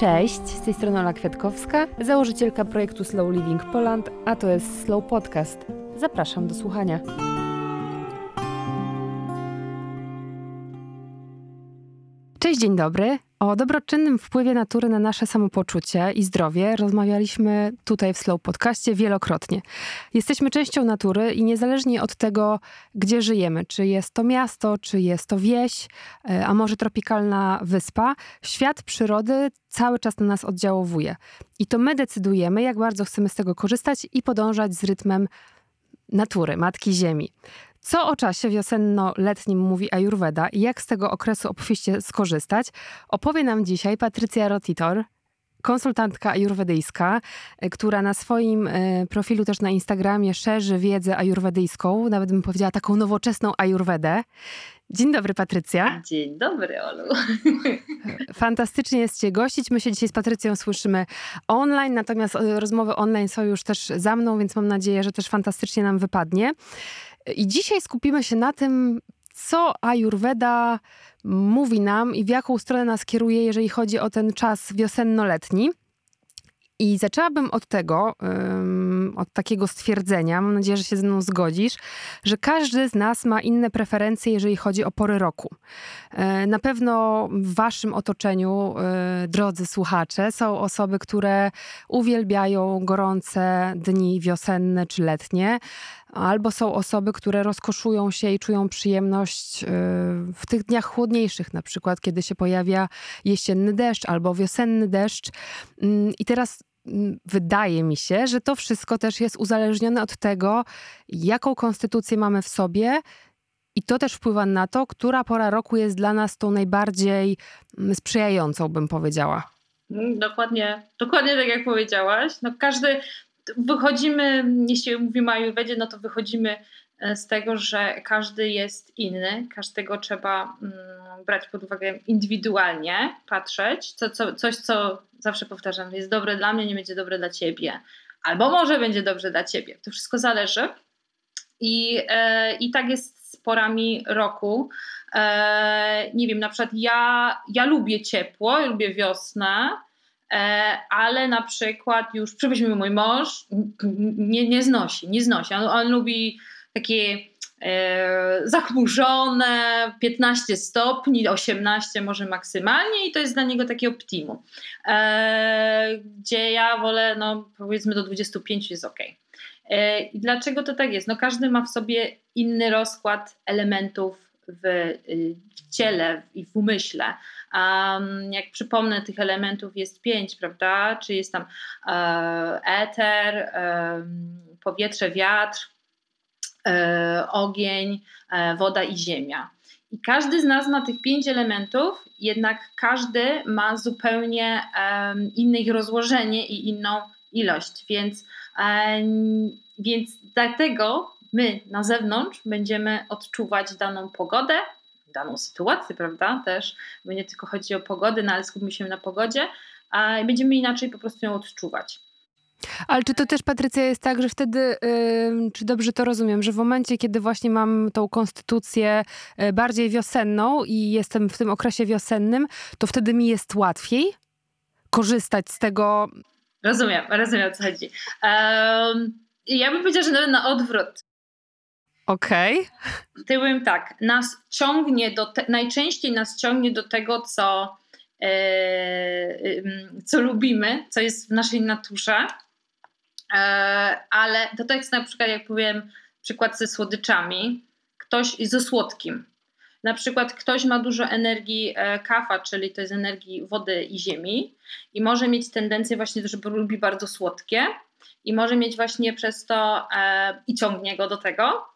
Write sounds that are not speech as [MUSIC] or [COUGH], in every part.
Cześć, z tej strony Ola Kwiatkowska, założycielka projektu Slow Living Poland, a to jest Slow Podcast. Zapraszam do słuchania. Cześć, dzień dobry. O dobroczynnym wpływie natury na nasze samopoczucie i zdrowie rozmawialiśmy tutaj w Slow Podcaście wielokrotnie. Jesteśmy częścią natury i niezależnie od tego, gdzie żyjemy, czy jest to miasto, czy jest to wieś, e, a może tropikalna wyspa, świat przyrody cały czas na nas oddziałowuje. I to my decydujemy, jak bardzo chcemy z tego korzystać i podążać z rytmem natury, Matki Ziemi. Co o czasie wiosenno-letnim mówi Ayurveda i jak z tego okresu obfiście skorzystać, opowie nam dzisiaj Patrycja Rotitor, konsultantka ajurwedyjska, e, która na swoim e, profilu też na Instagramie szerzy wiedzę ajurwedyjską, nawet bym powiedziała taką nowoczesną ajurwedę. Dzień dobry, Patrycja. Dzień dobry, Olu. [LAUGHS] Fantastycznie jest Cię gościć. My się dzisiaj z Patrycją słyszymy online, natomiast e, rozmowy online są już też za mną, więc mam nadzieję, że też fantastycznie nam wypadnie. I dzisiaj skupimy się na tym, co Ayurveda mówi nam i w jaką stronę nas kieruje, jeżeli chodzi o ten czas wiosenno-letni. I zaczęłabym od tego, od takiego stwierdzenia, mam nadzieję, że się ze mną zgodzisz, że każdy z nas ma inne preferencje, jeżeli chodzi o pory roku. E, na pewno w waszym otoczeniu, e, drodzy słuchacze, są osoby, które uwielbiają gorące dni wiosenne czy letnie, albo są osoby, które rozkoszują się i czują przyjemność e, w tych dniach chłodniejszych, na przykład kiedy się pojawia jesienny deszcz albo wiosenny deszcz. Mm, I teraz wydaje mi się, że to wszystko też jest uzależnione od tego, jaką konstytucję mamy w sobie. I to też wpływa na to, która pora roku jest dla nas tą najbardziej sprzyjającą, bym powiedziała. Mm, dokładnie, dokładnie tak jak powiedziałaś. No każdy, wychodzimy, jeśli mówimy o Ayurvedzie, no to wychodzimy z tego, że każdy jest inny, każdego trzeba mm, brać pod uwagę indywidualnie, patrzeć, co, co, coś, co zawsze powtarzam, jest dobre dla mnie, nie będzie dobre dla ciebie, albo może będzie dobrze dla ciebie. To wszystko zależy. I, e, i tak jest z porami roku. E, nie wiem, na przykład ja, ja lubię ciepło, lubię wiosnę, e, ale na przykład już, przypuśćmy, mój mąż nie, nie znosi, nie znosi. On, on lubi takie E, zachmurzone, 15 stopni, 18 może maksymalnie i to jest dla niego takie optimum. E, gdzie ja wolę, no powiedzmy do 25 jest ok. E, I dlaczego to tak jest? No każdy ma w sobie inny rozkład elementów w, w ciele i w umyśle. Um, jak przypomnę, tych elementów jest pięć, prawda? Czy jest tam e, eter, e, powietrze, wiatr, ogień, e, woda i ziemia. I każdy z nas ma tych pięć elementów, jednak każdy ma zupełnie inne ich rozłożenie i inną ilość. Więc, więc dlatego my na zewnątrz będziemy odczuwać daną pogodę, daną sytuację, prawda? Też, bo nie tylko chodzi o pogodę, no ale skupmy się na pogodzie, a będziemy inaczej po prostu ją odczuwać. Ale czy to też, Patrycja, jest tak, że wtedy, yy, czy dobrze to rozumiem, że w momencie, kiedy właśnie mam tą konstytucję y, bardziej wiosenną i jestem w tym okresie wiosennym, to wtedy mi jest łatwiej korzystać z tego? Rozumiem, rozumiem o co chodzi. Um, ja bym powiedziała, że nawet na odwrót. Okej. Okay. Tyłem tak, nas ciągnie do, te, najczęściej nas ciągnie do tego, co, yy, co lubimy, co jest w naszej naturze E, ale to tak jest na przykład, jak powiem, przykład ze słodyczami, ktoś ze słodkim. Na przykład ktoś ma dużo energii e, kafa, czyli to jest energii wody i ziemi i może mieć tendencję właśnie, żeby lubi bardzo słodkie i może mieć właśnie przez to e, i ciągnie go do tego.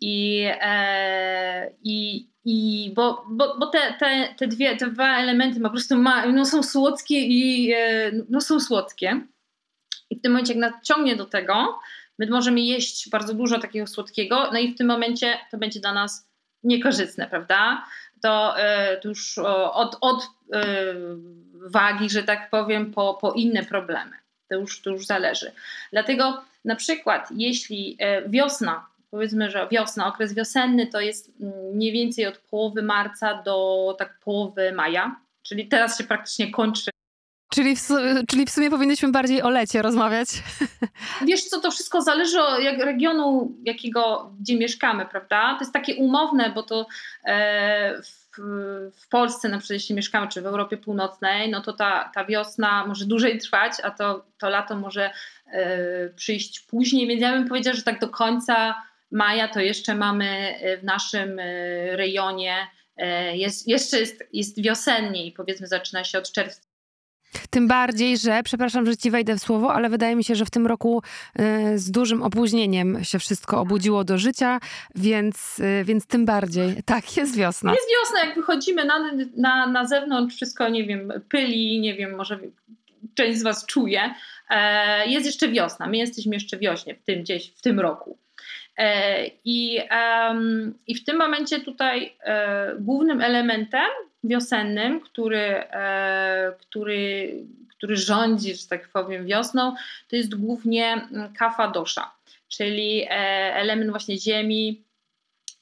I, e, i, i bo, bo, bo te, te, te, dwie, te dwa elementy po prostu ma, no są słodkie i e, no są słodkie i w tym momencie, jak nas ciągnie do tego, my możemy jeść bardzo dużo takiego słodkiego, no i w tym momencie to będzie dla nas niekorzystne, prawda? To, y, to już od, od y, wagi, że tak powiem, po, po inne problemy. To już, to już zależy. Dlatego na przykład, jeśli y, wiosna, powiedzmy, że wiosna, okres wiosenny to jest mm, mniej więcej od połowy marca do tak połowy maja, czyli teraz się praktycznie kończy Czyli w, czyli w sumie powinniśmy bardziej o lecie rozmawiać. [LAUGHS] Wiesz co, to wszystko zależy od regionu, jakiego, gdzie mieszkamy, prawda? To jest takie umowne, bo to e, w, w, Polsce, na przykład jeśli mieszkamy, czy w Europie Północnej, no to ta, ta wiosna może dłużej trwać, a to, to lato może e, przyjść później, więc ja bym powiedziała, że tak do końca maja to jeszcze mamy w naszym e, rejonie e, jest, jeszcze jest, jest wiosennie i powiedzmy zaczyna się od czerwca tym bardziej, że, przepraszam, że ci wejdę w słowo, ale wydaje mi się, że w tym roku y, z dużym opóźnieniem się wszystko obudziło do życia, więc, y, więc tym bardziej. Tak, jest wiosna. Jest wiosna, jak wychodzimy na, na, na zewnątrz, wszystko, nie wiem, pyli, nie wiem, może część z was czuje. E, jest jeszcze wiosna, my jesteśmy jeszcze wiośnie w tym gdzieś, w tym roku. E, I, I w tym momencie tutaj e, głównym elementem wiosennym, który, e, który, który rządzi, że tak powiem, wiosną, to jest głównie mm, kafa dosza, czyli element właśnie ziemi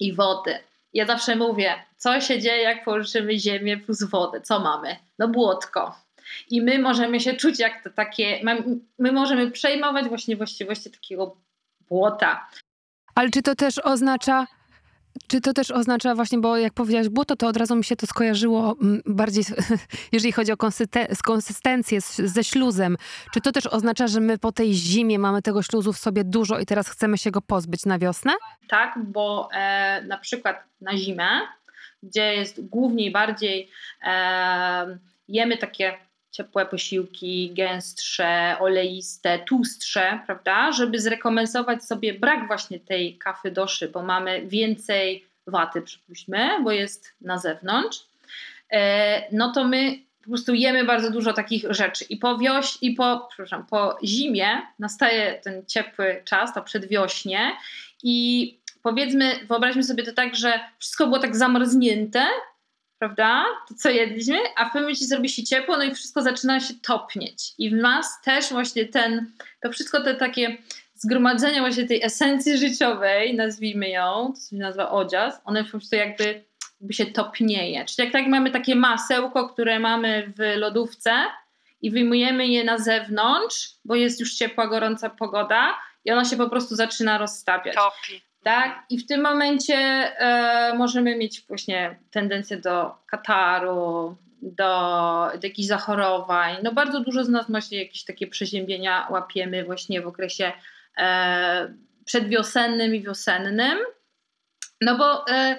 i wody. Ja zawsze mówię, co się dzieje, jak połączymy ziemię plus wodę? Co mamy? No błotko. I my możemy się czuć jak to takie, my możemy przejmować właśnie właściwości takiego błota. Ale czy to też oznacza, czy to też oznacza właśnie, bo jak powiedziałaś błoto, to od razu mi się to skojarzyło mm, bardziej, [LAUGHS] jeżeli chodzi o konsystencję ze śluzem. Czy to też oznacza, że my po tej zimie mamy tego śluzu w sobie dużo i teraz chcemy się go pozbyć na wiosnę? Tak, bo e, na przykład na zimę, gdzie jest głównie i bardziej e, jemy takie ciepłe posiłki, gęstsze, oleiste, tłustsze, prawda, żeby zrekompensować sobie brak właśnie tej kafy doszy, bo mamy więcej waty, przypuśćmy, bo jest na zewnątrz, e, no to my po prostu jemy bardzo dużo takich rzeczy. I po wioś, i po, przepraszam, po zimie nastaje ten ciepły czas, to przedwiośnie. I powiedzmy, wyobraźmy sobie to tak, że wszystko było tak zamarznięte, prawda? To co jedliśmy, a w pewnym momencie zrobi się ciepło, no i wszystko zaczyna się topnieć. I w nas też właśnie ten, to wszystko te takie zgromadzenie właśnie tej esencji życiowej, nazwijmy ją, to się nazywa odziaz, one po prostu jakby, jakby się topnieje. Czyli jak tak mamy takie masełko, które mamy w lodówce i wyjmujemy je na zewnątrz, bo jest już ciepła, gorąca pogoda i ona się po prostu zaczyna rozstawiać. Topi. Tak? I w tym momencie e, możemy mieć właśnie tendencję do kataru, do, do jakichś zachorowań. No bardzo dużo z nas właśnie jakieś takie przeziębienia łapiemy właśnie w okresie e, przedwiosennym i wiosennym. No bo e,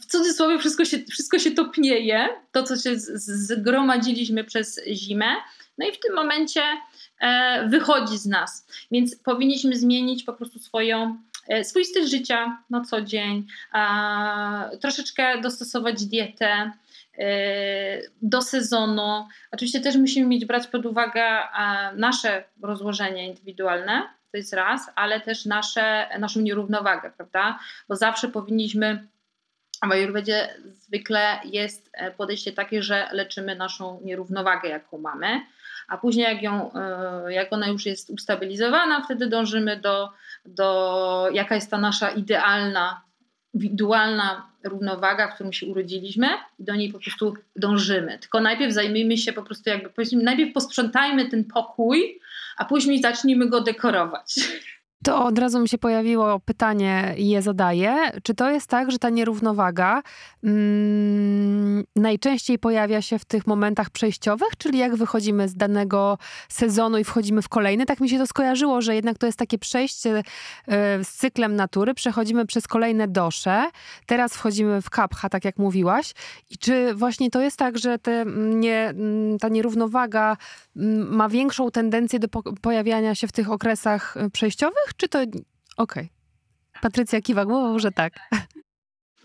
w cudzysłowie wszystko się, wszystko się topnieje, to co się zgromadziliśmy przez zimę. No i w tym momencie e, wychodzi z nas. Więc powinniśmy zmienić po prostu swoją swój styl życia na co dzień, troszeczkę dostosować dietę e, do sezonu. Oczywiście też musimy mieć brać pod uwagę nasze rozłożenie indywidualne, to jest raz, ale też nasze, naszą nierównowagę, prawda? Bo zawsze powinniśmy w Ayurvedzie zwykle jest e, podejście takie, że leczymy naszą nierównowagę, jaką mamy, a później jak, ją, jak ona już jest ustabilizowana, wtedy dążymy do do jaka jest ta nasza idealna, indywidualna równowaga, w którą się urodziliśmy i do niej po prostu dążymy. Tylko najpierw zajmijmy się po prostu jakby, najpierw posprzątajmy ten pokój, a później zacznijmy go dekorować. To od razu mi się pojawiło pytanie je zadaję. Czy to jest tak, że ta nierównowaga mm, najczęściej pojawia się w tych momentach przejściowych, czyli jak wychodzimy z danego sezonu i wchodzimy w kolejny? Tak mi się to skojarzyło, że jednak to jest takie przejście y, z cyklem natury. Przechodzimy przez kolejne dosze. Teraz wchodzimy w kapcha, tak jak mówiłaś. I czy właśnie to jest tak, że te, mm, nie, mm, ta nierównowaga ma większą tendencję do po pojawiania się w tych okresach y, przejściowych? Czy to... Okej. Okay. Patrycja kiwa głową, że tak.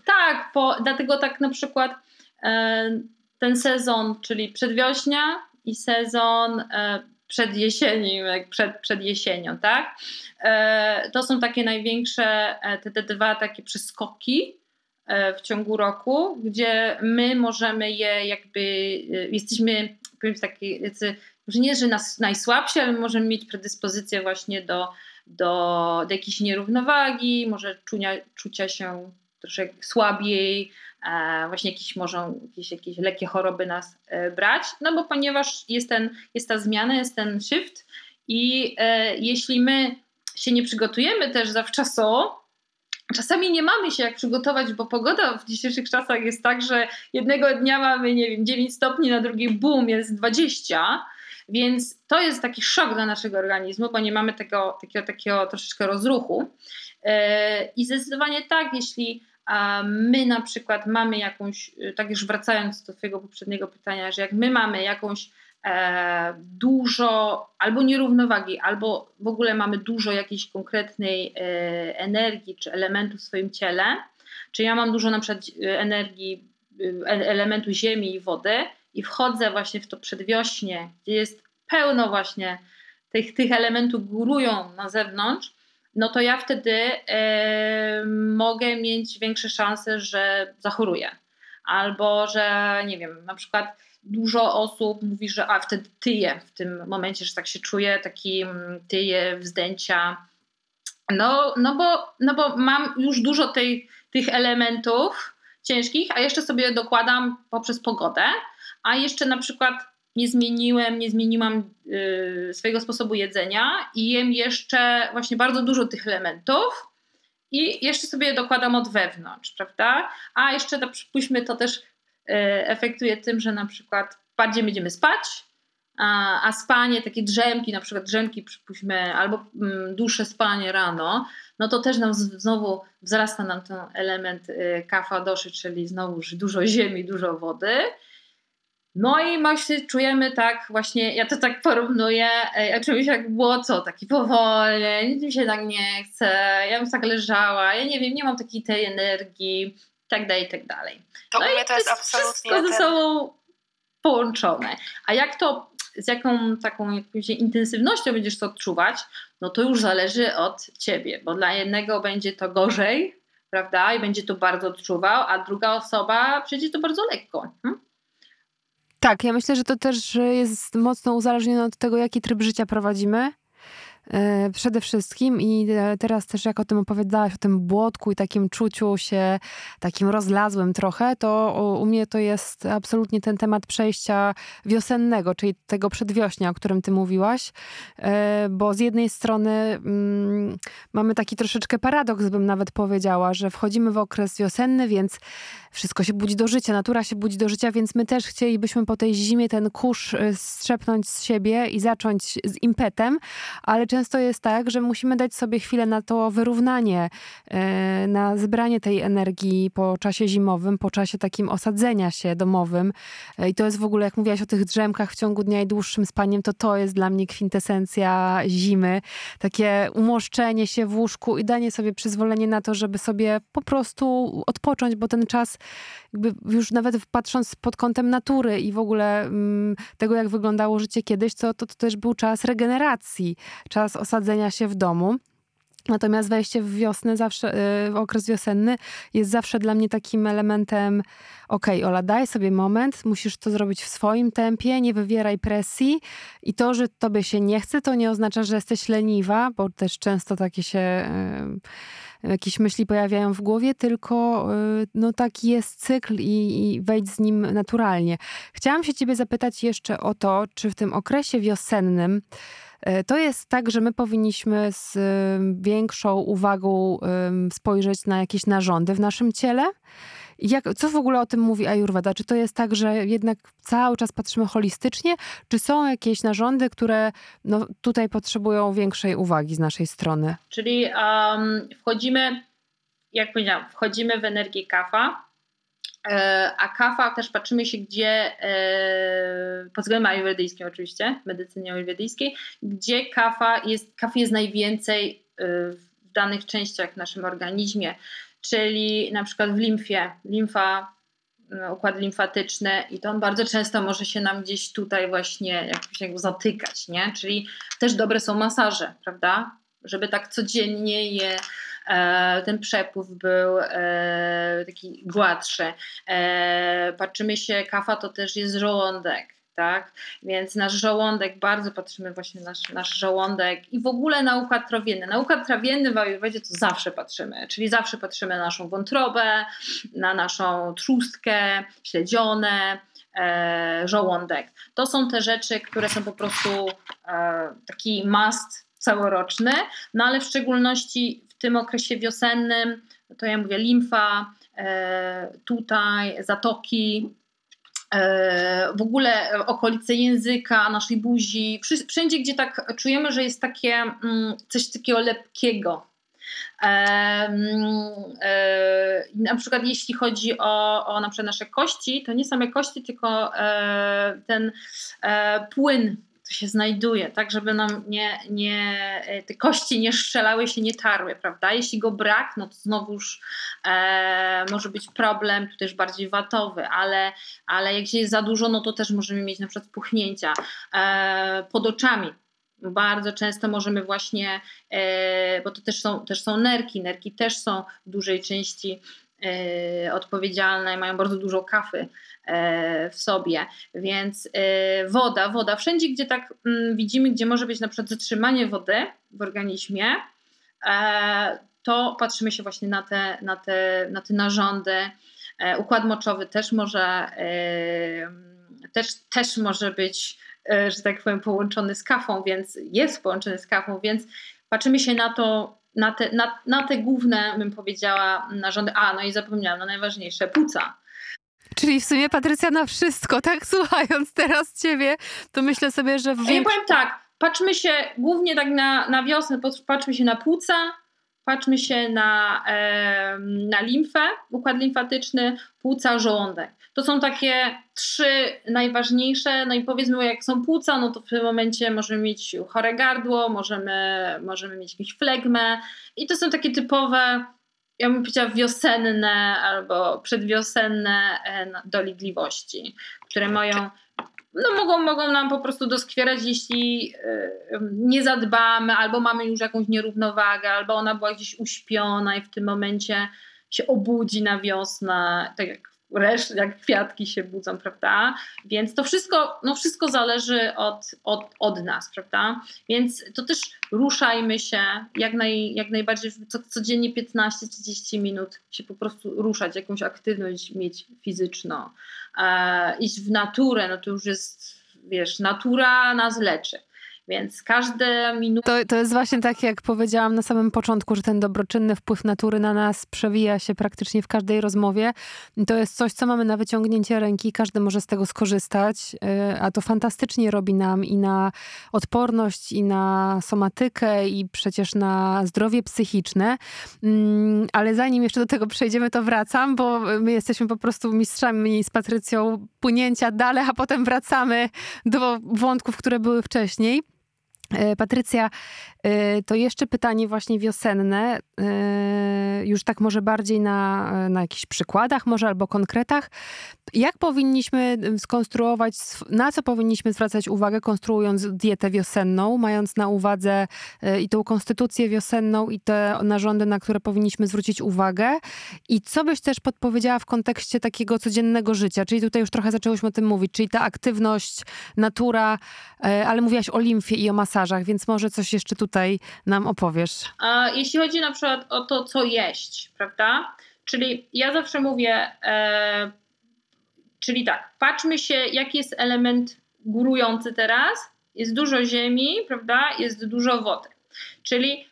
Tak, bo dlatego tak na przykład e, ten sezon, czyli przedwiośnia i sezon e, przed jesienią, przed, przed jesienią, tak? E, to są takie największe, e, te, te dwa takie przeskoki e, w ciągu roku, gdzie my możemy je jakby, e, jesteśmy, powiem taki, może nie, że nas najsłabsi, ale możemy mieć predyspozycję właśnie do do, do jakiejś nierównowagi, może czucia, czucia się troszkę słabiej, e, właśnie jakieś może jakieś, jakieś lekkie choroby nas e, brać, no bo ponieważ jest, ten, jest ta zmiana, jest ten shift i e, jeśli my się nie przygotujemy też zawczasu, Czasami nie mamy się jak przygotować, bo pogoda w dzisiejszych czasach jest tak, że jednego dnia mamy, nie wiem, 9 stopni, na drugi boom jest 20, więc to jest taki szok dla naszego organizmu, bo nie mamy tego takiego, takiego troszeczkę rozruchu. E, I zdecydowanie tak, jeśli my na przykład mamy jakąś, tak już wracając do Twojego poprzedniego pytania, że jak my mamy jakąś e, dużo albo nierównowagi, albo w ogóle mamy dużo jakiejś konkretnej e, energii czy elementu w swoim ciele, czy ja mam dużo na przykład energii, elementu ziemi i wody i wchodzę właśnie w to przedwiośnie, gdzie jest pełno właśnie tych, tych elementów górują na zewnątrz, no to ja wtedy mogę mieć większe szanse, że zachoruję. Albo że, nie wiem, na przykład dużo osób mówi, że a wtedy tyje w tym momencie, że tak się czuje, taki tyje, wzdęcia. No, no, bo, no bo mam już dużo tej, tych elementów ciężkich, a jeszcze sobie dokładam poprzez pogodę, a jeszcze na przykład nie zmieniłem, nie zmieniłam y, swojego sposobu jedzenia i jem jeszcze właśnie bardzo dużo tych elementów i jeszcze sobie dokładam od wewnątrz, prawda? A jeszcze to, przypuśćmy, to też y, efektuje tym, że na przykład bardziej będziemy spać, a, a spanie, takie drzemki, na przykład drzemki, przypuśćmy, albo mm, dłuższe spanie rano, no to też nam znowu wzrasta nam ten element y, kafa doszy, czyli znowu dużo ziemi, dużo wody. No i właśnie czujemy tak właśnie, ja to tak porównuję, ja czuję się jak było co, taki powolny, nic mi się tak nie chce, ja bym tak leżała, ja nie wiem, nie mam takiej tej energii, tak dalej, tak dalej. To no mnie to jest absolutnie wszystko ze sobą połączone. A jak to, z jaką taką jakąś intensywnością będziesz to odczuwać, no to już zależy od ciebie, bo dla jednego będzie to gorzej, prawda, i będzie to bardzo odczuwał, a druga osoba przejdzie to bardzo lekko. Hmm? Tak, ja myślę, że to też jest mocno uzależnione od tego, jaki tryb życia prowadzimy. E, przede wszystkim i e, teraz też jak o tym opowiadałaś, o tym błotku i takim czuciu się takim rozlazłym trochę, to u mnie to jest absolutnie ten temat przejścia wiosennego, czyli tego przedwiośnia, o którym ty mówiłaś, e, bo z jednej strony mm, mamy taki troszeczkę paradoks, bym nawet powiedziała, że wchodzimy w okres wiosenny, więc wszystko się budzi do życia, natura się budzi do życia, więc my też chcielibyśmy po tej zimie ten kurz strzepnąć z siebie i zacząć z impetem, ale często jest tak, że musimy dać sobie chwilę na to wyrównanie, e, na zebranie tej energii po czasie zimowym, po czasie takim osadzenia się domowym. E, I to jest w ogóle, jak mówiłaś o tych drzemkach w ciągu dnia i dłuższym spaniem, to to jest dla mnie kwintesencja zimy. Takie umoszczenie się w łóżku i danie sobie przyzwolenie na to, żeby sobie po prostu odpocząć, bo ten czas jakby już nawet patrząc pod kątem natury i w ogóle mm, tego, jak wyglądało życie kiedyś, to, to, to też był czas regeneracji, czas osadzenia się w domu. Natomiast wejście w wiosnę, zawsze, y, w okres wiosenny jest zawsze dla mnie takim elementem, okej, okay, Ola, daj sobie moment, musisz to zrobić w swoim tempie, nie wywieraj presji i to, że tobie się nie chce, to nie oznacza, że jesteś leniwa, bo też często takie się jakieś myśli pojawiają w głowie, tylko y, no taki jest cykl i, i wejdź z nim naturalnie. Chciałam się ciebie zapytać jeszcze o to, czy w tym okresie wiosennym y, to jest tak, że my powinniśmy z y, większą uwagą spojrzeć na jakieś narządy w naszym ciele, jak, co w ogóle o tym mówi Ayurveda? Czy to jest tak, że jednak cały czas patrzymy holistycznie, czy są jakieś narządy, które no, tutaj potrzebują większej uwagi z naszej strony? Czyli um, wchodzimy, jak powiedziałam, wchodzimy w energię kafa, e, a kafa też patrzymy się, gdzie e, pod względem ayurvedyjskim oczywiście, medycynie ayurvedyjskiej, gdzie kafa jest, kafy jest najwięcej e, w danych częściach w naszym organizmie czyli na przykład w limfie, limfa, e, układ limfatyczny i to on bardzo często może się nam gdzieś tutaj właśnie jakoś jakby zatykać, nie? Czyli też dobre są masaże, prawda? Żeby tak codziennie je e, ten przepływ był e, taki gładszy. patrzymy się, kafa to też jest żołądek, tak? Więc nasz żołądek, bardzo patrzymy właśnie na nasz, nasz żołądek i w ogóle na układ trawienny. Na układ trawienny w Ayurvedzie to zawsze patrzymy, czyli zawsze patrzymy na naszą wątrobę, na naszą trzustkę, śledzionę, e, żołądek. To są te rzeczy, które są po prostu e, taki must całoroczny, no ale w szczególności w tym okresie wiosennym, to ja mówię limfa, e, tutaj zatoki, w ogóle okolice języka, naszej buzi, wszędzie, gdzie tak czujemy, że jest takie mm, coś takiego lepkiego. E, na przykład jeśli chodzi o, o na przykład nasze kości, to nie same kości, tylko ten płyn się znajduje, tak, żeby nam nie, nie, e, te kości nie strzelały się, nie tarły, prawda? Jeśli go brak, no to znowuż e, może być problem, tu też bardziej watowy, ale, ale jak się jest za dużo, no to też możemy mieć na przykład puchnięcia e, pod oczami. Bardzo często możemy właśnie, e, bo to też są, też są nerki, nerki też są w dużej części e, odpowiedzialne, mają bardzo dużo kafy w sobie. Więc e, woda, woda, wszędzie gdzie tak mm, widzimy, gdzie może być na przykład zatrzymanie wody w organizmie, e, to patrzymy się właśnie na te, na te, na te narządy. Układ moczowy też może, też, też może być, że tak powiem, połączony z kafą, więc jest połączony z kafą, więc patrzymy się na to, na te, na, na te główne, bym powiedziała, narządy. A, no i zapomniałam, no najważniejsze, płuca. Czyli w sumie Patrycja na wszystko, tak? Słuchając teraz ciebie, to myślę sobie, że... W Ja powiem tak, patrzmy się głównie tak na, na wiosnę, patrzmy się na płuca, patrzmy się na, e, na limfę, układ limfatyczny, płuca, żołądek. To są takie trzy najważniejsze, no i powiedzmy jak są płuca, no to w tym momencie możemy mieć chore gardło, możemy, możemy mieć jakąś flegmę i to są takie typowe ja bym powiedziała wiosenne albo przedwiosenne e, dolegliwości, które mają no mogą, mogą nam po prostu doskwierać, jeśli e, nie zadbamy, albo mamy już jakąś nierównowagę, albo ona była gdzieś uśpiona i w tym momencie się obudzi na wiosnę, tak jak resztę, jak kwiatki się budzą, prawda? Więc to wszystko, no wszystko zależy od, od, od nas, prawda? Więc to też ruszajmy się jak, naj, jak najbardziej, co, codziennie 15-30 minut się po prostu ruszać, jakąś aktywność mieć fizyczną. E, iść w naturę, no to już jest, wiesz, natura nas leczy. Więc każde minuta. To, to jest właśnie tak, jak powiedziałam na samym początku, że ten dobroczynny wpływ natury na nas przewija się praktycznie w każdej rozmowie. To jest coś, co mamy na wyciągnięcie ręki, każdy może z tego skorzystać, y, a to fantastycznie robi nam i na odporność, i na somatykę, i przecież na zdrowie psychiczne. Mm, ale zanim jeszcze do tego przejdziemy, to wracam, bo my jesteśmy po prostu mistrzami z Patrycją płynięcia dalej, a potem wracamy do wątków, które były wcześniej. E, Patrycja, e, to jeszcze pytanie właśnie wiosenne, e, już tak może bardziej na, na jakichś przykładach może albo konkretach. Jak powinniśmy skonstruować, na co powinniśmy zwracać uwagę, konstruując dietę wiosenną, mając na uwadze i tą konstytucję wiosenną i te narządy, na które powinniśmy zwrócić uwagę? I co byś też podpowiedziała w kontekście takiego codziennego życia? Czyli tutaj już trochę zaczęłyśmy o tym mówić, czyli ta aktywność, natura, ale mówiłaś o limfie i o masażu więc może coś jeszcze tutaj nam opowiesz. A jeśli chodzi na przykład o to, co jeść, prawda? Czyli ja zawsze mówię, e, czyli tak, patrzmy się, jaki jest element górujący teraz. Jest dużo ziemi, prawda? Jest dużo wody. Czyli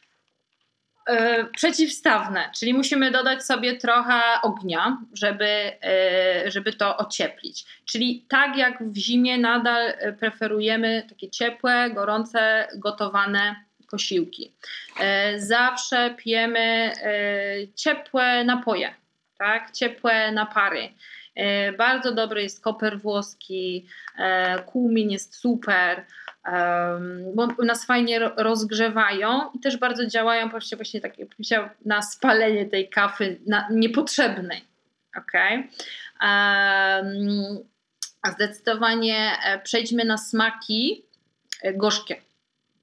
przeciwstawne, czyli musimy dodać sobie trochę ognia, żeby, e, żeby to ocieplić. Czyli tak jak w zimie nadal preferujemy takie ciepłe, gorące, gotowane posiłki. E, zawsze pijemy ciepłe napoje, tak? ciepłe napary. Bardzo dobry jest koper włoski, kumin jest super bo nas fajnie rozgrzewają i też bardzo działają właśnie, właśnie tak jak na spalenie tej kafy na, niepotrzebnej. Okay? Zdecydowanie e, przejdźmy na smaki e, gorzkie.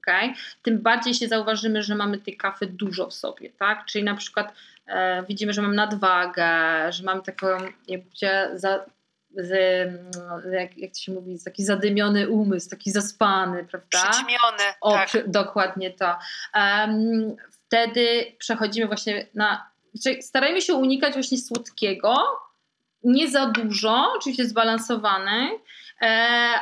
Okay? Tym bardziej się zauważymy, że mamy tej kafy dużo w sobie, tak? Czyli na przykład e, widzimy, że mamy nadwagę, że mamy taką, jak za, z, jak, jak to się mówi, taki zadymiony umysł, taki zaspany, prawda? Przyćmiony, o, tak. Przy, dokładnie to. Um, wtedy przechodzimy właśnie na, starajmy się unikać właśnie słodkiego, nie za dużo, oczywiście zbalansowane, E,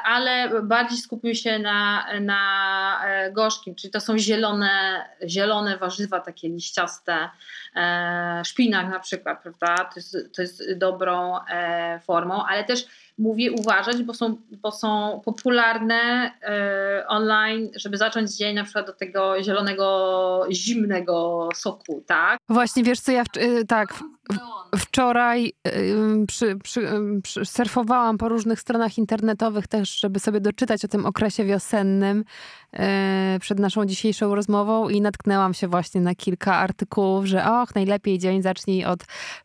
ale bardziej skupił się na, na e, gorzkim, czyli to są zielone, zielone warzywa, takie liściaste, e, szpinak na przykład, prawda? To jest, to jest dobrą formą, ale też mówię uważać, bo są, bo są popularne online, żeby zacząć dzień na przykład do tego zielonego, zimnego soku, tak? Właśnie, wiesz co, ja w, tak, Wczoraj przy, przy, przy, surfowałam po różnych stronach internetowych też, żeby sobie doczytać o tym okresie wiosennym e, przed naszą dzisiejszą rozmową i natknęłam się właśnie na kilka artykułów, że och, najlepiej dzień zacznij od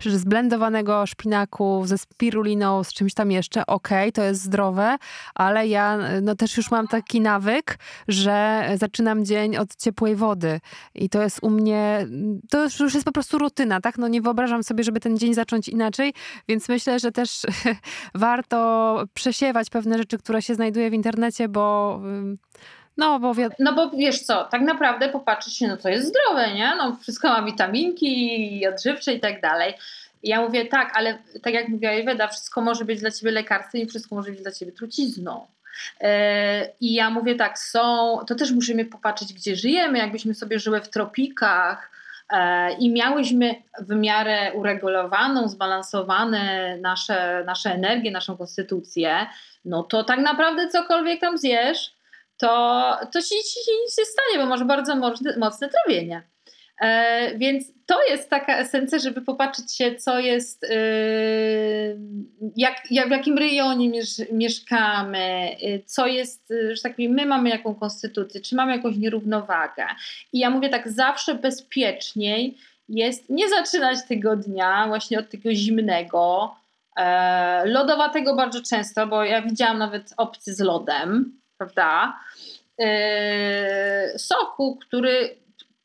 zblendowanego szpinaku ze spiruliną, z czymś tam jeszcze. Okej, okay, to jest zdrowe, ale ja no też już mam taki nawyk, że zaczynam dzień od ciepłej wody i to jest u mnie, to już jest po prostu rutyna, tak? No nie wyobrażam sobie, żeby ten dzień zacząć inaczej, więc myślę, że też [LAUGHS] warto przesiewać pewne rzeczy, które się znajduje w internecie, bo no bo, wi- no bo wiesz co, tak naprawdę popatrzeć się, no to jest zdrowe, nie? No wszystko ma witaminki, odżywcze i tak dalej. ja mówię tak, ale tak jak mówiła Eweda, wszystko może być dla ciebie lekarstwem i wszystko może być dla ciebie trucizną. E, I ja mówię tak, są, to też musimy popatrzeć, gdzie żyjemy. Jakbyśmy sobie żyły w tropikach, i miałyśmy w miarę uregulowaną, zbalansowane nasze, nasze energie, naszą konstytucję, no to tak naprawdę cokolwiek tam zjesz, to, to ci, ci, ci nic nie stanie, bo masz bardzo mocne, mocne trawienie. E, więc to jest taka esencja, żeby popatrzeć się, co jest, y, jak, jak, w jakim rejonie miesz, mieszkamy, y, co jest, y, że tak powiem, my mamy jaką konstytucję, czy mamy jakąś nierównowagę. I ja mówię tak, zawsze bezpieczniej jest nie zaczynać tego dnia właśnie od tego zimnego, e, lodowatego bardzo często, bo ja widziałam nawet opcje z lodem, prawda? E, soku, który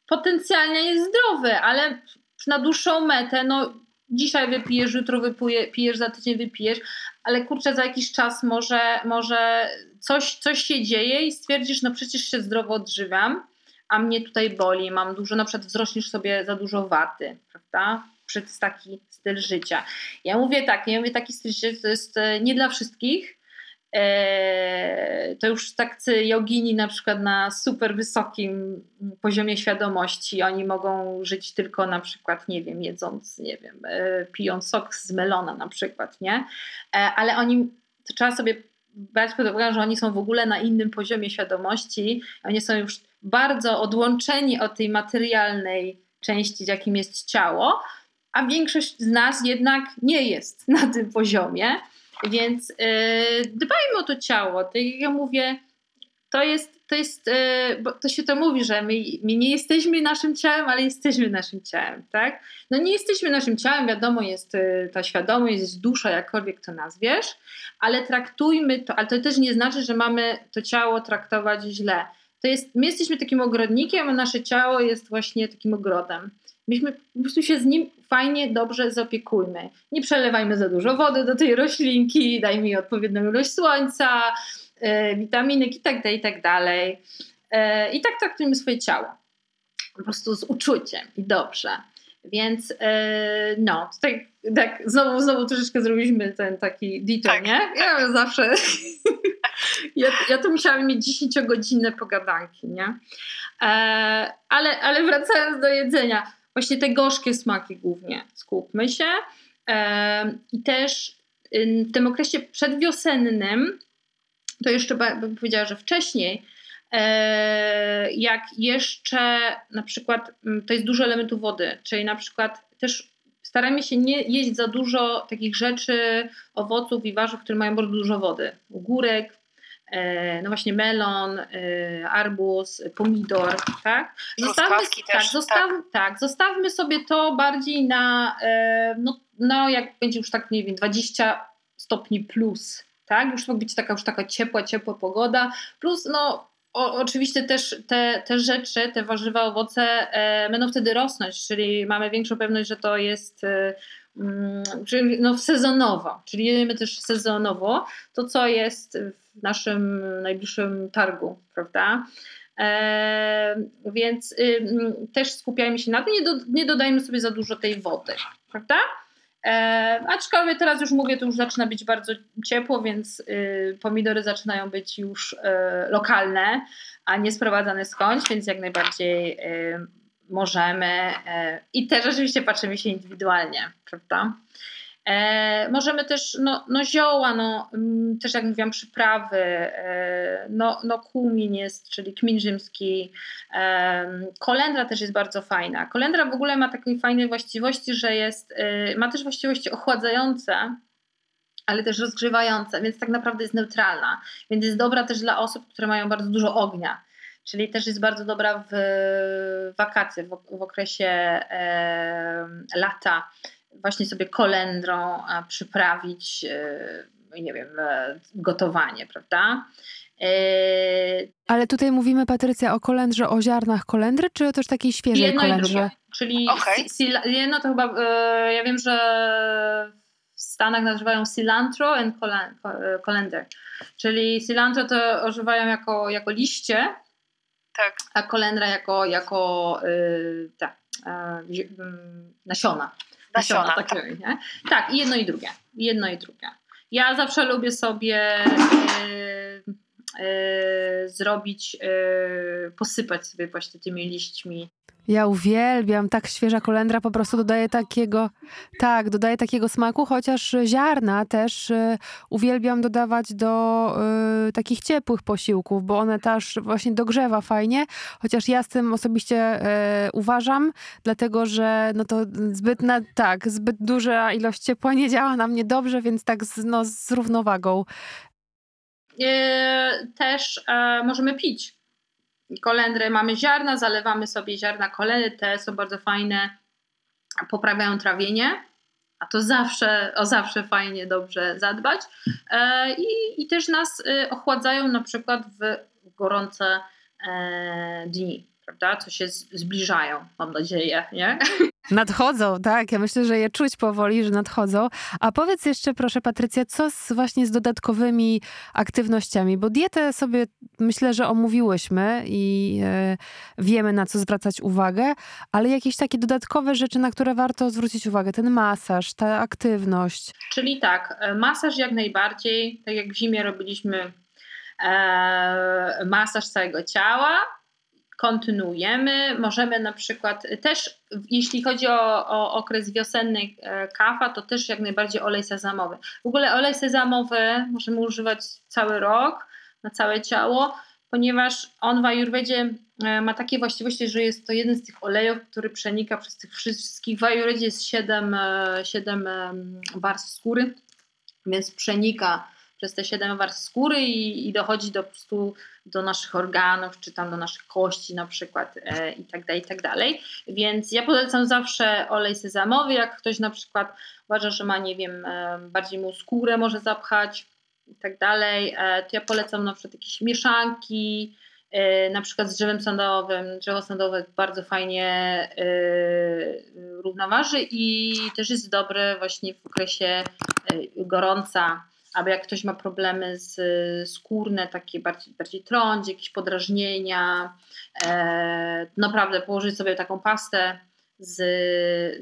potencjalnie jest zdrowy, ale na dłuższą metę, no dzisiaj wypijesz, jutro wypijesz, za tydzień wypijesz, ale kurczę, za jakiś czas może, może coś, coś się dzieje i stwierdzisz, no przecież się zdrowo odżywiam, a mnie tutaj boli, mam dużo, na przykład wzrośniesz sobie za dużo waty, prawda? Przez taki styl życia. Ja mówię tak, ja mówię taki styl życia to jest e, nie dla wszystkich, to już tacy jogini na przykład na super wysokim poziomie świadomości, oni mogą żyć tylko na przykład, nie wiem, jedząc, nie wiem, e, pijąc sok z melona na przykład, nie? E, ale oni, to trzeba sobie brać pod uwagę, że oni są w ogóle na innym poziomie świadomości, oni są już bardzo odłączeni od tej materialnej części, jakim jest ciało, a większość z nas jednak nie jest na tym poziomie. Więc yy, dbajmy o to ciało. Tak jak ja mówię, to jest, to jest, yy, bo to się to mówi, że my, my, nie jesteśmy naszym ciałem, ale jesteśmy naszym ciałem, tak? No nie jesteśmy naszym ciałem, wiadomo, jest yy, ta świadomość, jest dusza, jakkolwiek to nazwiesz, ale traktujmy to, ale to też nie znaczy, że mamy to ciało traktować źle. To jest, my jesteśmy takim ogrodnikiem, a nasze ciało jest właśnie takim ogrodem. Myśmy po prostu się z nim fajnie, dobrze zaopiekujmy. Nie przelewajmy za dużo wody do tej roślinki, dajmy jej odpowiednią ilość słońca, e, witaminek i tak dalej, i tak dalej. E, I tak traktujmy swoje ciało. Po prostu z uczuciem i dobrze. Więc e, no, tutaj tak znowu, znowu troszeczkę zrobiliśmy ten taki detour, tak, nie? Ja zawsze, [LAUGHS] ja, ja to musiałam mieć 10-godzinne pogadanki, nie? E, ale, ale wracając do jedzenia, właśnie te gorzkie smaki głównie skupmy się. I też w tym okresie przedwiosennym, to jeszcze bym powiedziała, że wcześniej, e, jak jeszcze na przykład to jest dużo elementów wody, czyli na przykład też staramy się nie jeść za dużo takich rzeczy, owoców i warzyw, które mają bardzo dużo wody. Ogórek, no właśnie melon, e, arbuz, pomidor, tak? Zostawmy, tak, też, zostaw, tak. tak, zostawmy sobie to bardziej na, e, no, no jak będzie już tak, nie wiem, 20 stopni plus, tak? Już ma być taka już taka ciepła, ciepła pogoda, plus no o, oczywiście też te, te rzeczy, te warzywa, owoce e, będą wtedy rosnąć, czyli mamy większą pewność, że to jest e, czyli no, sezonowo, czyli jemy też sezonowo to, co jest w naszym najbliższym targu, prawda? E, więc y, też skupiajmy się na tym, nie, do, nie dodajmy sobie za dużo tej wody, prawda? E, aczkolwiek teraz już mówię, to już zaczyna być bardzo ciepło, więc y, pomidory zaczynają być już y, lokalne, a nie sprowadzane skądś, więc jak najbardziej y, możemy. E, I też oczywiście patrzymy się indywidualnie, prawda? E, możemy też, no, no zioła, no, mm, też jak mówiłam, przyprawy, e, no, no kumin jest, czyli kmin rzymski, e, kolendra też jest bardzo fajna. Kolendra w ogóle ma takiej fajnej właściwości, że jest, e, ma też właściwości ochładzające, ale też rozgrzewające, więc tak naprawdę jest neutralna, więc jest dobra też dla osób, które mają bardzo dużo ognia. Czyli też jest bardzo dobra w wakacje, w, w okresie e, lata, właśnie sobie kolendrą przyprawić, e, nie wiem, e, gotowanie, prawda? E, Ale tutaj mówimy, Patrycja, o kolendrze, o ziarnach kolendry, czy o też takiej świeżej jedno kolendrze? Czyli okay. jedno to chyba, ja wiem, że w Stanach nazywają cilantro and colander. Czyli cilantro to używają jako, jako liście, tak. a kolendra jako, jako yy, ta, yy, nasiona. Nasiona, nasiona tak. Takie, nie? tak, i jedno i drugie. Jedno i drugie. Ja zawsze lubię sobie yy, zrobić, yy, posypać sobie właśnie tymi liśćmi ja uwielbiam, tak świeża kolendra po prostu dodaje takiego, tak, dodaje takiego smaku, chociaż ziarna też y, uwielbiam dodawać do y, takich ciepłych posiłków, bo one też właśnie dogrzewa fajnie, chociaż ja z tym osobiście y, uważam, dlatego że no to zbyt, na, tak, zbyt duża ilość ciepła nie działa na mnie dobrze, więc tak z, no, z równowagą. Też e, możemy pić kolendry, mamy ziarna, zalewamy sobie ziarna kolendry, te są bardzo fajne, poprawiają trawienie, a to zawsze, o zawsze fajnie, dobrze zadbać. E, i, i też nas e, ochładzają na przykład w gorące e, dni prawda? Co się zbliżają, mam nadzieję, nie? [LAUGHS] Nadchodzą, tak. Ja myślę, że je czuć powoli, że nadchodzą. A powiedz jeszcze, proszę, Patrycja, co z, właśnie z dodatkowymi aktywnościami? Bo dietę sobie myślę, że omówiłyśmy i e, wiemy, na co zwracać uwagę, ale jakieś takie dodatkowe rzeczy, na które warto zwrócić uwagę? Ten masaż, ta aktywność. Czyli tak, e, masaż jak najbardziej, tak jak w zimie robiliśmy e, masaż całego ciała, kontynuujemy. Możemy na przykład też, jeśli chodzi o, o okres wiosenny e, kawa, to też jak najbardziej olej sezamowy. W ogóle olej sezamowy możemy używać cały rok na całe ciało, ponieważ on w Ayurvedzie e, ma takie właściwości, że jest to jeden z tych olejów, który przenika przez tych wszystkich. W Ayurvedzie jest 7, 7 warstw skóry, więc przenika przez te siedem warstw skóry i, i, dochodzi do prostu do naszych organów, czy tam do naszych kości na przykład e, i tak dalej, i tak dalej. Więc ja polecam zawsze olej sezamowy, jak ktoś na przykład uważa, że ma, nie wiem, e, bardziej mu skórę może zapchać i tak dalej, e, to ja polecam na przykład jakieś mieszanki, e, na przykład z drzewem sandałowym. Drzewo sandałowe bardzo fajnie e, równoważy i też jest dobre właśnie w okresie e, gorąca albo jak ktoś ma problemy z, skórne, takie bardziej, bardziej trądź, jakieś podrażnienia, e, naprawdę położyć sobie taką pastę z,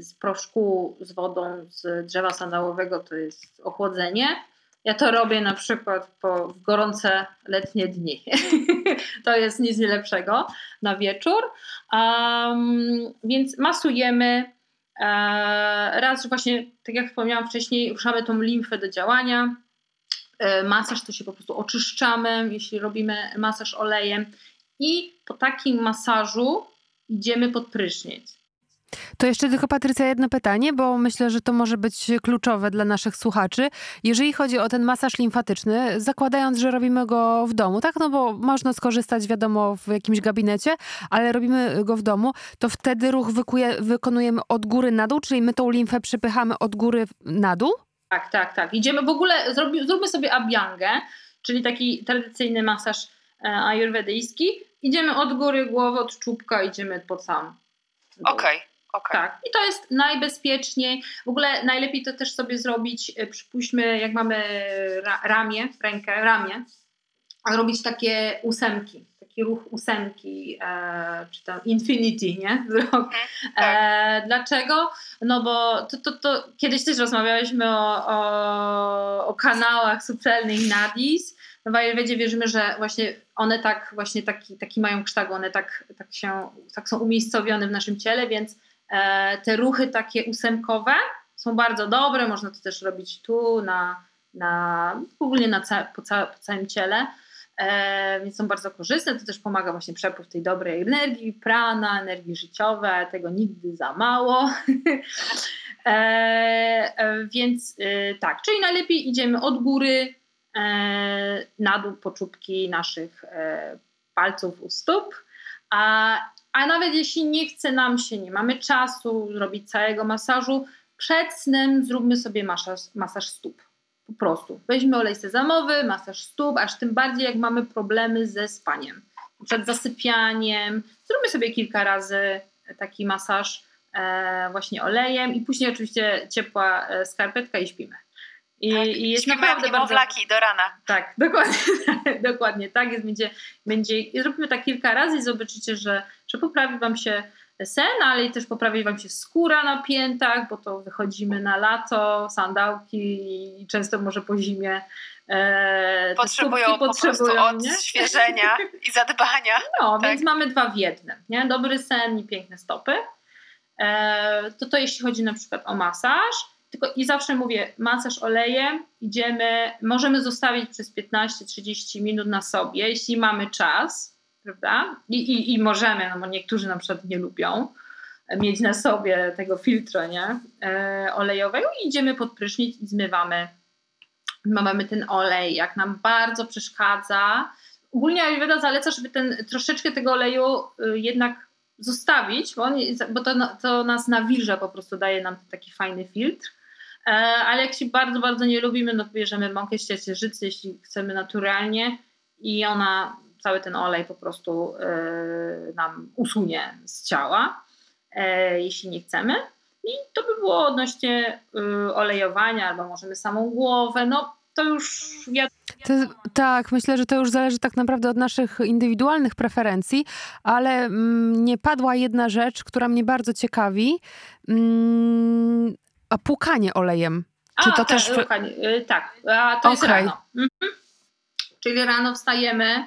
z proszku, z wodą z drzewa sandałowego, to jest ochłodzenie. Ja to robię na przykład po, w gorące letnie dni. [LAUGHS] to jest nic nie lepszego na wieczór. Um, więc masujemy. E, raz właśnie, tak jak wspomniałam wcześniej, ruszamy tą limfę do działania. E, masaż to się po prostu oczyszczamy, jeśli robimy masaż olejem i po takim masażu idziemy pod prysznic. To jeszcze tylko Patrycja jedno pytanie, bo myślę, że to może być kluczowe dla naszych słuchaczy. Jeżeli chodzi o ten masaż limfatyczny, zakładając, że robimy go w domu, tak? No bo można skorzystać, wiadomo, w jakimś gabinecie, ale robimy go w domu, to wtedy ruch wykuje, wykonujemy od góry na dół, czyli my tą limfę przypychamy od góry na dół? Tak, tak, tak. Idziemy w ogóle, zrobi, zróbmy sobie abhyangę, czyli taki tradycyjny masaż ajurwedyjski. Idziemy od góry głowy, od czubka, idziemy po sam. Okej. Okay. Okay. Tak, i to jest najbezpieczniej. W ogóle najlepiej to też sobie zrobić, e, przypuśćmy, jak mamy ra ramię, rękę, ramię, a robić takie ósemki, taki ruch ósemki, e, czy tam infinity, nie? [LAUGHS] Mhm, tak. E, dlaczego? No bo to, to, to kiedyś też rozmawialiśmy o, o, o kanałach subtelnych nadis. No w Ayurvedzie wierzymy, że właśnie one tak właśnie taki, taki mają kształt, one tak, tak, się, tak są umiejscowione w naszym ciele, więc E, te ruchy takie ósemkowe są bardzo dobre, można to też robić tu, na, na, ogólnie na ca po, ca po całym ciele, więc są bardzo korzystne. To też pomaga właśnie przepływ tej dobrej energii, prana, energii życiowej, tego nigdy za mało. [LAUGHS] e, e, więc e, tak, czyli najlepiej idziemy od góry e, na dół po czubki naszych palców u stóp, a a nawet jeśli nie chce nam się, nie mamy czasu zrobić całego masażu, przed snem zróbmy sobie masaż, masaż stóp. Po prostu. Weźmy olej sezamowy, masaż stóp, aż tym bardziej jak mamy problemy ze spaniem. Przed zasypianiem. Zróbmy sobie kilka razy taki masaż e, właśnie olejem i później oczywiście ciepła e, skarpetka i śpimy. I, tak, i jest naprawdę bardzo... do rana. Tak, [LAUGHS] dokładnie, dokładnie tak. Jest, będzie, będzie, zróbmy tak kilka razy i zobaczycie, że, że poprawi Wam się sen, ale też poprawi Wam się skóra na piętach, bo to wychodzimy na lato, sandałki i często może po zimie e, potrzebują, potrzebują po odświeżenia i zadbania. [LAUGHS] No, tak? więc mamy dwa w jednym. Nie? Dobry sen i piękne stopy. E, to to jeśli chodzi na przykład o masaż. Tylko i zawsze mówię, masaż olejem, idziemy, możemy zostawić przez 15-30 minut na sobie, jeśli mamy czas, prawda? I, i, i możemy, no bo niektórzy na przykład nie lubią mieć na sobie tego filtra, nie? E, olejowego i idziemy pod prysznic i zmywamy, mamy ten olej, jak nam bardzo przeszkadza. Ogólnie Ayurveda zaleca, żeby ten, troszeczkę tego oleju y, jednak zostawić, bo, on, bo to, to nas nawilża, po prostu daje nam taki fajny filtr. E, ale jak się bardzo, bardzo nie lubimy, no bierzemy mąkę ściecierzycy, jeśli chcemy naturalnie i ona, cały ten olej po prostu e, nam usunie z ciała, e, jeśli nie chcemy. I to by było odnośnie olejowania, albo możemy samą głowę, no to już ja... To, tak, myślę, że to już zależy tak naprawdę od naszych indywidualnych preferencji, ale mm, nie padła jedna rzecz, która mnie bardzo ciekawi. Mm, a płukanie olejem. Czy a, to tak, też... Yy, tak, a to okay. jest rano. Mhm. Czyli rano wstajemy.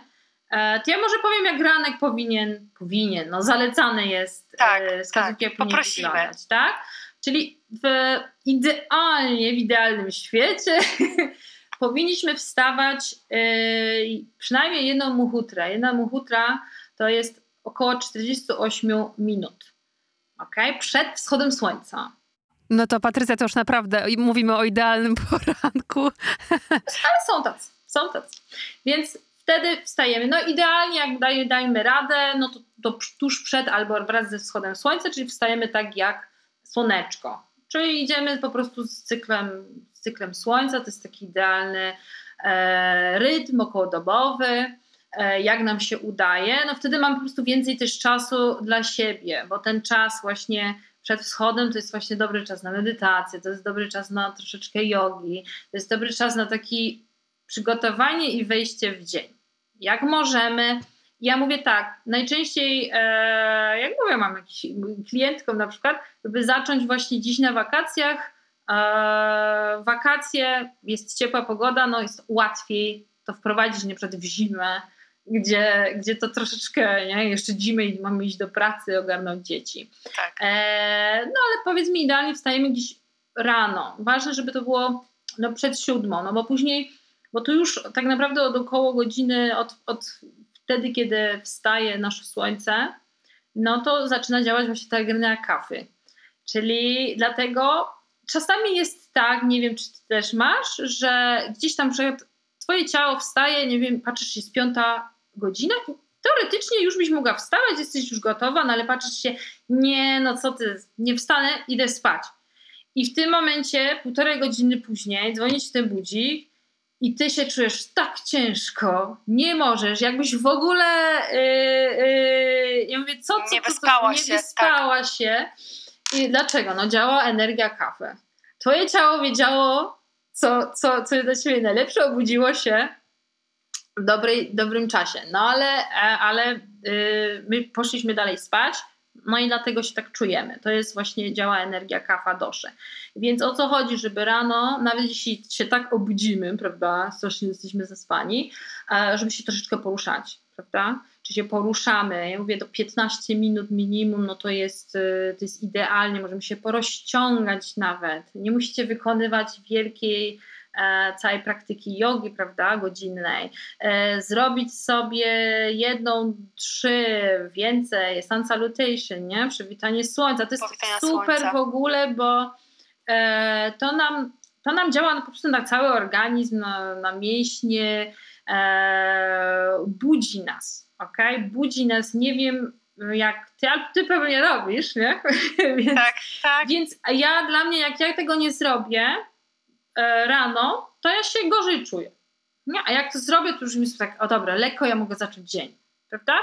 E, to ja może powiem, jak ranek powinien, powinien, no zalecany jest tak, e, tak. Poprosimy. Wyglądać, tak? Czyli w idealnie, w idealnym świecie [LAUGHS] powinniśmy wstawać e, przynajmniej jedną muhutrę. Jedna muhutra to jest około 48 minut. Okay? Przed wschodem słońca. No to Patrycja, to już naprawdę mówimy o idealnym [LAUGHS] poranku. Ale są tacy, są tacy. Więc wtedy wstajemy. No idealnie, jak daj, dajmy radę, no to, to tuż przed albo wraz ze wschodem słońca, czyli wstajemy tak jak słoneczko. Czyli idziemy po prostu z cyklem, z cyklem słońca, to jest taki idealny e, rytm okołodobowy, e, jak nam się udaje, no wtedy mamy po prostu więcej też czasu dla siebie, bo ten czas właśnie przed wschodem to jest właśnie dobry czas na medytację, to jest dobry czas na troszeczkę jogi, to jest dobry czas na takie przygotowanie i wejście w dzień. Jak możemy, ja mówię tak, najczęściej, e, jak mówię, mam jakiś klientką na przykład, żeby zacząć właśnie dziś na wakacjach. E, wakacje, jest ciepła pogoda, no jest łatwiej to wprowadzić nie przed w zimę, gdzie, gdzie to troszeczkę, nie? jeszcze zimy i mamy iść do pracy, ogarnąć dzieci. Tak. E, no ale powiedzmy idealnie wstajemy gdzieś rano. Ważne, żeby to było no, przed siódmą, no bo później, bo tu już tak naprawdę od około godziny, od, od wtedy, kiedy wstaje nasze słońce, no to zaczyna działać właśnie ta energia kafy. Czyli dlatego czasami jest tak, nie wiem, czy ty też masz, że gdzieś tam przed twoje ciało wstaje, nie wiem, patrzysz, jest piąta godzina i teoretycznie już byś mogła wstawać, jesteś już gotowa, no ale patrzysz się, nie, no co ty, nie wstanę, idę spać. I w tym momencie, półtorej godziny później, dzwoni ci ten budzik i ty się czujesz tak ciężko, nie możesz, jakbyś w ogóle yy, yy, ja mówię, co, co nie wyspała nie się, wyspała tak. się. I dlaczego? No działa energia kawy. Twoje ciało wiedziało, co, co, co jest dla ciebie najlepsze, obudziło się w dobrej, dobrym czasie. No ale, e, ale yy, my poszliśmy dalej spać, no i dlatego się tak czujemy. To jest właśnie działa energia kafa dosze. Więc o co chodzi, żeby rano, nawet jeśli się tak obudzimy, prawda, strasznie jesteśmy zaspani, e, żeby się troszeczkę poruszać, prawda? Czy się poruszamy, ja mówię do 15 minut minimum, no to jest, e, to jest idealnie, możemy się porozciągać nawet. Nie musicie wykonywać wielkiej całej praktyki jogi, prawda, godzinnej, e, zrobić sobie jedną, trzy, więcej, sun salutation, nie? Przywitanie słońca. To jest Powitania super słońca. w ogóle, bo e, to nam, to nam działa po prostu na cały organizm, na, na mięśnie, budzi nas, ok? Budzi nas, nie wiem, jak ty, ale ty pewnie robisz, nie? [LAUGHS] więc, tak, tak. Więc ja dla mnie, jak ja tego nie zrobię, E, rano, to ja się gorzej czuję. Nie? A jak to zrobię, to już mi jest tak, o dobra, lekko ja mogę zacząć dzień. Prawda?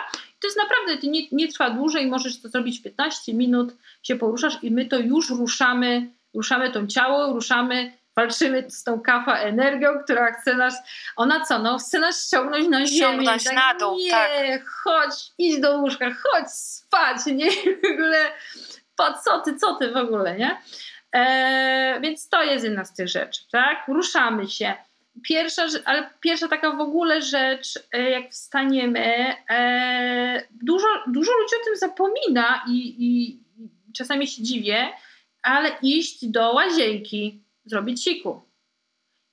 to jest naprawdę, to nie, nie trwa dłużej, możesz to zrobić w 15 minut, się poruszasz i my to już ruszamy, ruszamy to ciało, ruszamy, walczymy z tą kafa energią, która chce nas, ona co, no chce nas ściągnąć na ziemię. Ściągnąć tak, na dół, nie, tak. chodź, idź do łóżka, chodź spać, [LAUGHS] nie, w ogóle, po co ty, co ty w ogóle, nie? E, więc to jest jedna z tych rzeczy, tak? Ruszamy się. Pierwsza, ale pierwsza taka w ogóle rzecz, e, jak wstaniemy, e, dużo, dużo ludzi o tym zapomina i, i czasami się dziwię, ale iść do łazienki, zrobić siku.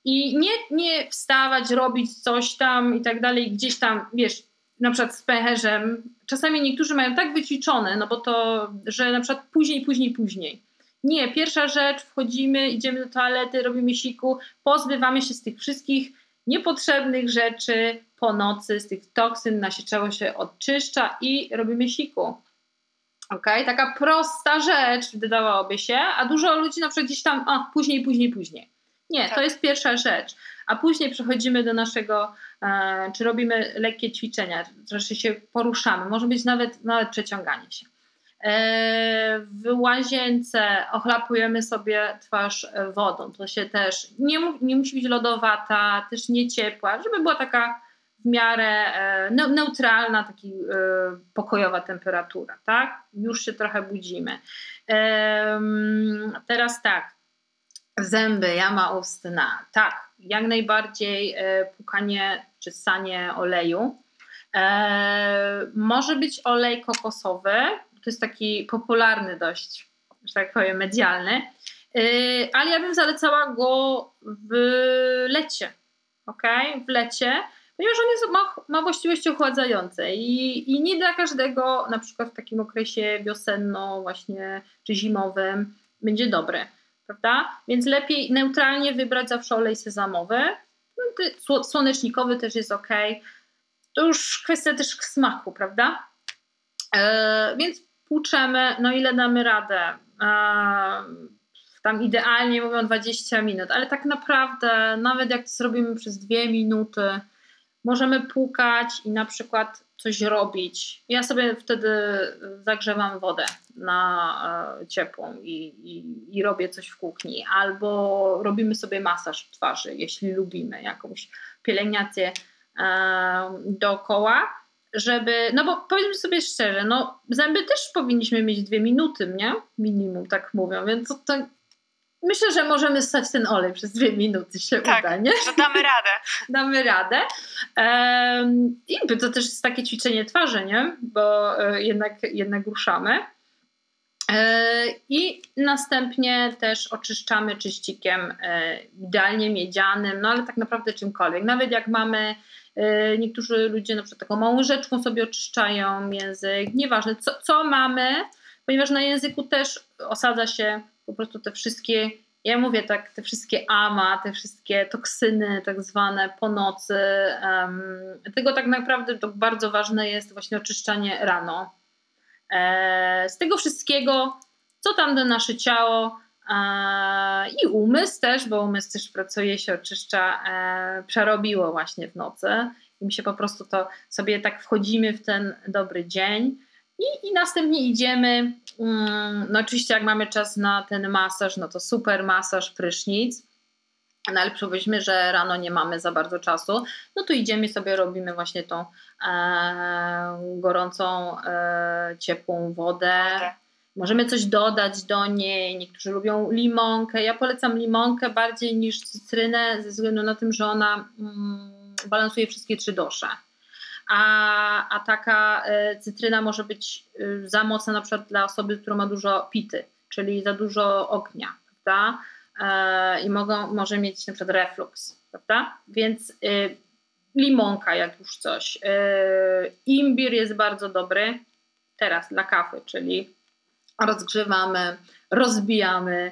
I nie, nie wstawać, robić coś tam i tak dalej, gdzieś tam, wiesz, na przykład z pęcherzem. Czasami niektórzy mają tak wyćwiczone, no bo to, że na przykład później, później, później. Nie, pierwsza rzecz, wchodzimy, idziemy do toalety, robimy siku, pozbywamy się z tych wszystkich niepotrzebnych rzeczy po nocy, z tych toksyn, nasze ciało się odczyszcza i robimy siku. Ok, taka prosta rzecz wydawałoby się, a dużo ludzi na przykład gdzieś tam, a później, później, później. Nie, tak. to jest pierwsza rzecz. A później przechodzimy do naszego, e, czy robimy lekkie ćwiczenia, troszkę się poruszamy, może być nawet, nawet przeciąganie się. E, w łazience ochlapujemy sobie twarz wodą. To się też nie, nie musi być lodowata, też nie ciepła, żeby była taka w miarę e, neutralna, taka e, pokojowa temperatura, tak? Już się trochę budzimy. Teraz tak, zęby, jama ustna, tak, jak najbardziej pukanie czy ssanie oleju. Może być olej kokosowy, to jest taki popularny dość, że tak powiem, medialny. Y, ale ja bym zalecała go w lecie, ok? W lecie, ponieważ on jest, ma, ma właściwości ochładzające i, i nie dla każdego, na przykład w takim okresie wiosenno właśnie, czy zimowym, będzie dobry, prawda? Więc lepiej neutralnie wybrać zawsze olej sezamowy, no, słonecznikowy też jest ok. To już kwestia też smaku, prawda? E, więc płuczemy, no ile damy radę. Tam idealnie mówią 20 minut, ale tak naprawdę, nawet jak to zrobimy przez dwie minuty, możemy płukać i na przykład coś robić. Ja sobie wtedy zagrzewam wodę na e, ciepłą i, i, i, robię coś w kuchni, albo robimy sobie masaż twarzy, jeśli lubimy jakąś pielęgnację dookoła żeby, no bo powiedzmy sobie szczerze, no zęby też powinniśmy mieć dwie minuty, nie? Minimum, tak mówią, więc to, to myślę, że możemy stać ten olej przez dwie minuty się tak, uda, nie? że damy radę. [LAUGHS] damy radę. Um, I to też jest takie ćwiczenie twarzy, nie? Bo e, jednak, jednak ruszamy. E, I następnie też oczyszczamy czyścikiem e, idealnie miedzianym, no ale tak naprawdę czymkolwiek. Nawet jak mamy niektórzy ludzie na przykład taką małą rzeczką sobie oczyszczają język. Nieważne, co, co mamy, ponieważ na języku też osadza się po prostu te wszystkie, ja mówię tak, te wszystkie ama, te wszystkie toksyny tak zwane po nocy. Um, tego tak naprawdę to bardzo ważne jest właśnie oczyszczanie rano. E, z tego wszystkiego, co tam do nasze ciało I umysł też, bo umysł też pracuje się, oczyszcza, e, przerobiło właśnie w nocy. I my się po prostu to sobie tak wchodzimy w ten dobry dzień. I, i następnie idziemy. Mm, no, oczywiście, jak mamy czas na ten masaż, no to super masaż, prysznic. No ale powiedzmy, że rano nie mamy za bardzo czasu, no to idziemy sobie, robimy właśnie tą e, gorącą, e, ciepłą wodę. Możemy coś dodać do niej. Niektórzy lubią limonkę. Ja polecam limonkę bardziej niż cytrynę, ze względu na tym, że ona mm, balansuje wszystkie trzy dosze. A, a taka e, cytryna może być e, za mocna na przykład dla osoby, która ma dużo pity, czyli za dużo ognia, prawda? E, I mogą, może mieć na przykład reflux, prawda? Więc limonka jak już coś. Imbir jest bardzo dobry teraz dla kawy, czyli rozgrzewamy, rozbijamy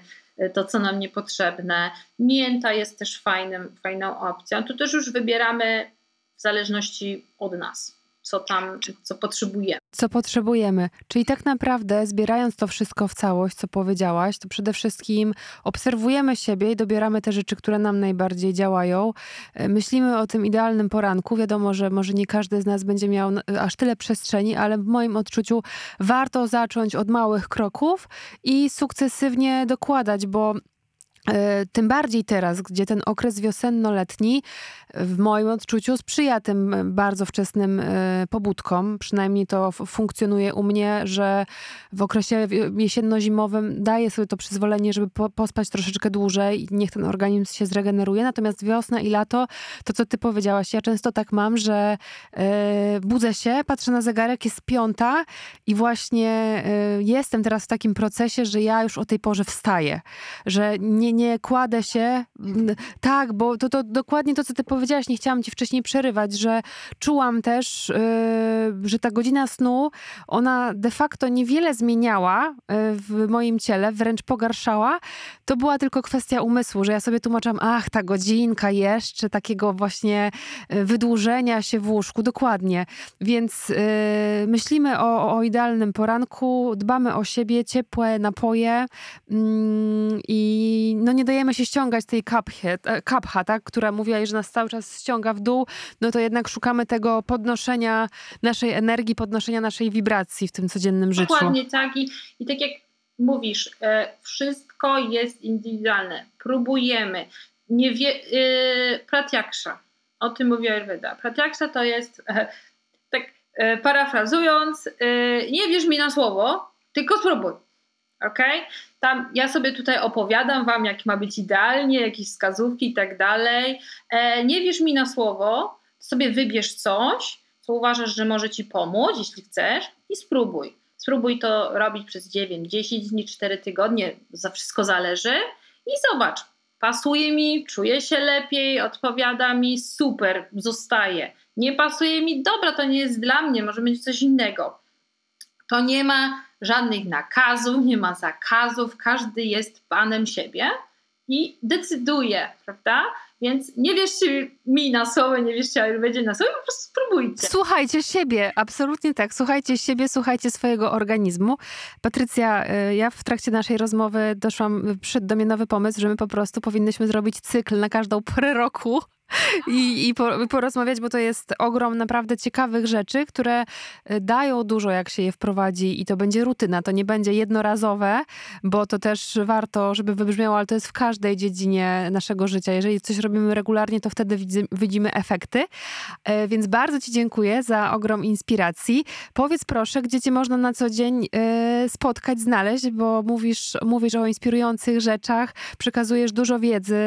to, co nam niepotrzebne. Mięta jest też fajnym, fajną opcją. Tu też już wybieramy w zależności od nas co tam, co potrzebujemy. Co potrzebujemy. Czyli tak naprawdę, zbierając to wszystko w całość, co powiedziałaś, to przede wszystkim obserwujemy siebie i dobieramy te rzeczy, które nam najbardziej działają. E, myślimy o tym idealnym poranku. Wiadomo, że może nie każdy z nas będzie miał aż tyle przestrzeni, ale w moim odczuciu warto zacząć od małych kroków i sukcesywnie dokładać, bo tym bardziej teraz, gdzie ten okres wiosenno-letni w moim odczuciu sprzyja tym bardzo wczesnym e, pobudkom. Przynajmniej to funkcjonuje u mnie, że w okresie jesienno-zimowym daję sobie to przyzwolenie, żeby pospać troszeczkę dłużej i niech ten organizm się zregeneruje. Natomiast wiosna i lato, to co ty powiedziałaś, ja często tak mam, że e, budzę się, patrzę na zegarek, jest piąta i właśnie jestem teraz w takim procesie, że ja już o tej porze wstaję. Że nie, nie kładę się. Tak, bo to, to dokładnie to, co ty powiedziałaś, nie chciałam ci wcześniej przerywać, że czułam też, yy, że ta godzina snu, ona de facto niewiele zmieniała yy, w moim ciele, wręcz pogarszała. To była tylko kwestia umysłu, że ja sobie tłumaczyłam, ach, ta godzinka jeszcze, takiego właśnie yy, wydłużenia się w łóżku, dokładnie. Więc yy, myślimy o, o idealnym poranku, dbamy o siebie, ciepłe napoje mm, i no nie dajemy się ściągać tej kapcha, tak, która mówiła, że nas cały czas ściąga w dół, no to jednak szukamy tego podnoszenia naszej energii, podnoszenia naszej wibracji w tym codziennym życiu. Dokładnie tak i, i tak jak mówisz, e, wszystko jest indywidualne. Próbujemy. Nie wie, e, o tym mówi Ayurveda. Pratyaksha to jest, e, tak e, parafrazując, e, nie wierz mi na słowo, tylko spróbuj. Ok? Tam ja sobie tutaj opowiadam Wam, jak ma być idealnie, jakieś wskazówki i tak dalej. E, nie wierz mi na słowo, sobie wybierz coś, co uważasz, że może Ci pomóc, jeśli chcesz, i spróbuj. Spróbuj to robić przez 9, 10 dni, 4 tygodnie, za wszystko zależy i zobacz. Pasuje mi, czuję się lepiej, odpowiada mi, super, zostaje. Nie pasuje mi, dobra, to nie jest dla mnie, może być coś innego. To nie ma żadnych nakazów, nie ma zakazów, każdy jest panem siebie i decyduje, prawda? Więc nie wierzcie mi na słowo, nie wierzcie Ayurvedzie na słowo, po prostu spróbujcie. Słuchajcie siebie, absolutnie tak. Słuchajcie siebie, słuchajcie swojego organizmu. Patrycja, y, ja w trakcie naszej rozmowy doszłam, przyszedł do mnie nowy pomysł, że my po prostu powinnyśmy zrobić cykl na każdą porę roku i, i porozmawiać, bo to jest ogrom naprawdę ciekawych rzeczy, które e, dają dużo, jak się je wprowadzi i to będzie rutyna, to nie będzie jednorazowe, bo to też warto, żeby wybrzmiało, ale to jest w każdej dziedzinie naszego życia. Jeżeli coś robimy regularnie, to wtedy widzimy efekty. E, więc bardzo Ci dziękuję za ogrom inspiracji. Powiedz proszę, gdzie Cię można na co dzień e, spotkać, znaleźć, bo mówisz, mówisz o inspirujących rzeczach, przekazujesz dużo wiedzy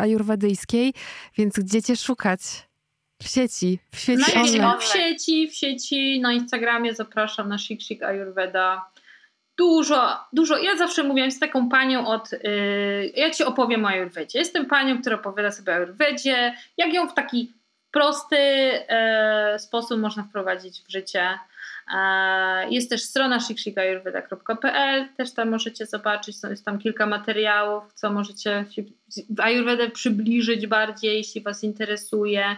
ajurwedyjskiej, więc gdzie szukać? W sieci, w sieci no online. W sieci, w sieci, na Instagramie zapraszam na Shik Shik Ayurveda. Dużo, dużo. Ja zawsze mówię, jestem taką panią od. Yy, ja ci opowiem o Ayurvedzie. Jestem panią, która opowiada sobie o Ayurvedzie, jak ją w taki prosty yy, sposób można wprowadzić w życie. Jest też strona shikshikayurveda.pl, też tam możecie zobaczyć, jest tam kilka materiałów, co możecie Ayurvedę przybliżyć bardziej, jeśli Was interesuje.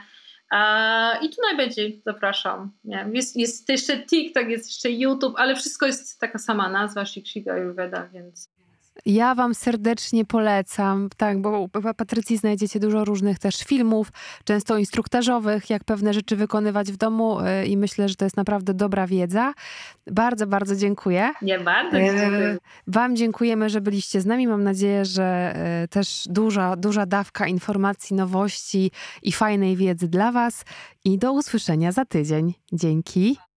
I tu najbardziej zapraszam. Jest, jest jeszcze TikTok, jest jeszcze YouTube, ale wszystko jest taka sama nazwa, Shik Shik Ayurveda, więc... Ja Wam serdecznie polecam, tak, bo u Patrycji znajdziecie dużo różnych też filmów, często instruktażowych, jak pewne rzeczy wykonywać w domu y, i myślę, że to jest naprawdę dobra wiedza. Bardzo, bardzo dziękuję. Nie bardzo e, dziękuję. Wam dziękujemy, że byliście z nami. Mam nadzieję, że y, też duża, duża dawka informacji, nowości i fajnej wiedzy dla Was. I do usłyszenia za tydzień. Dzięki.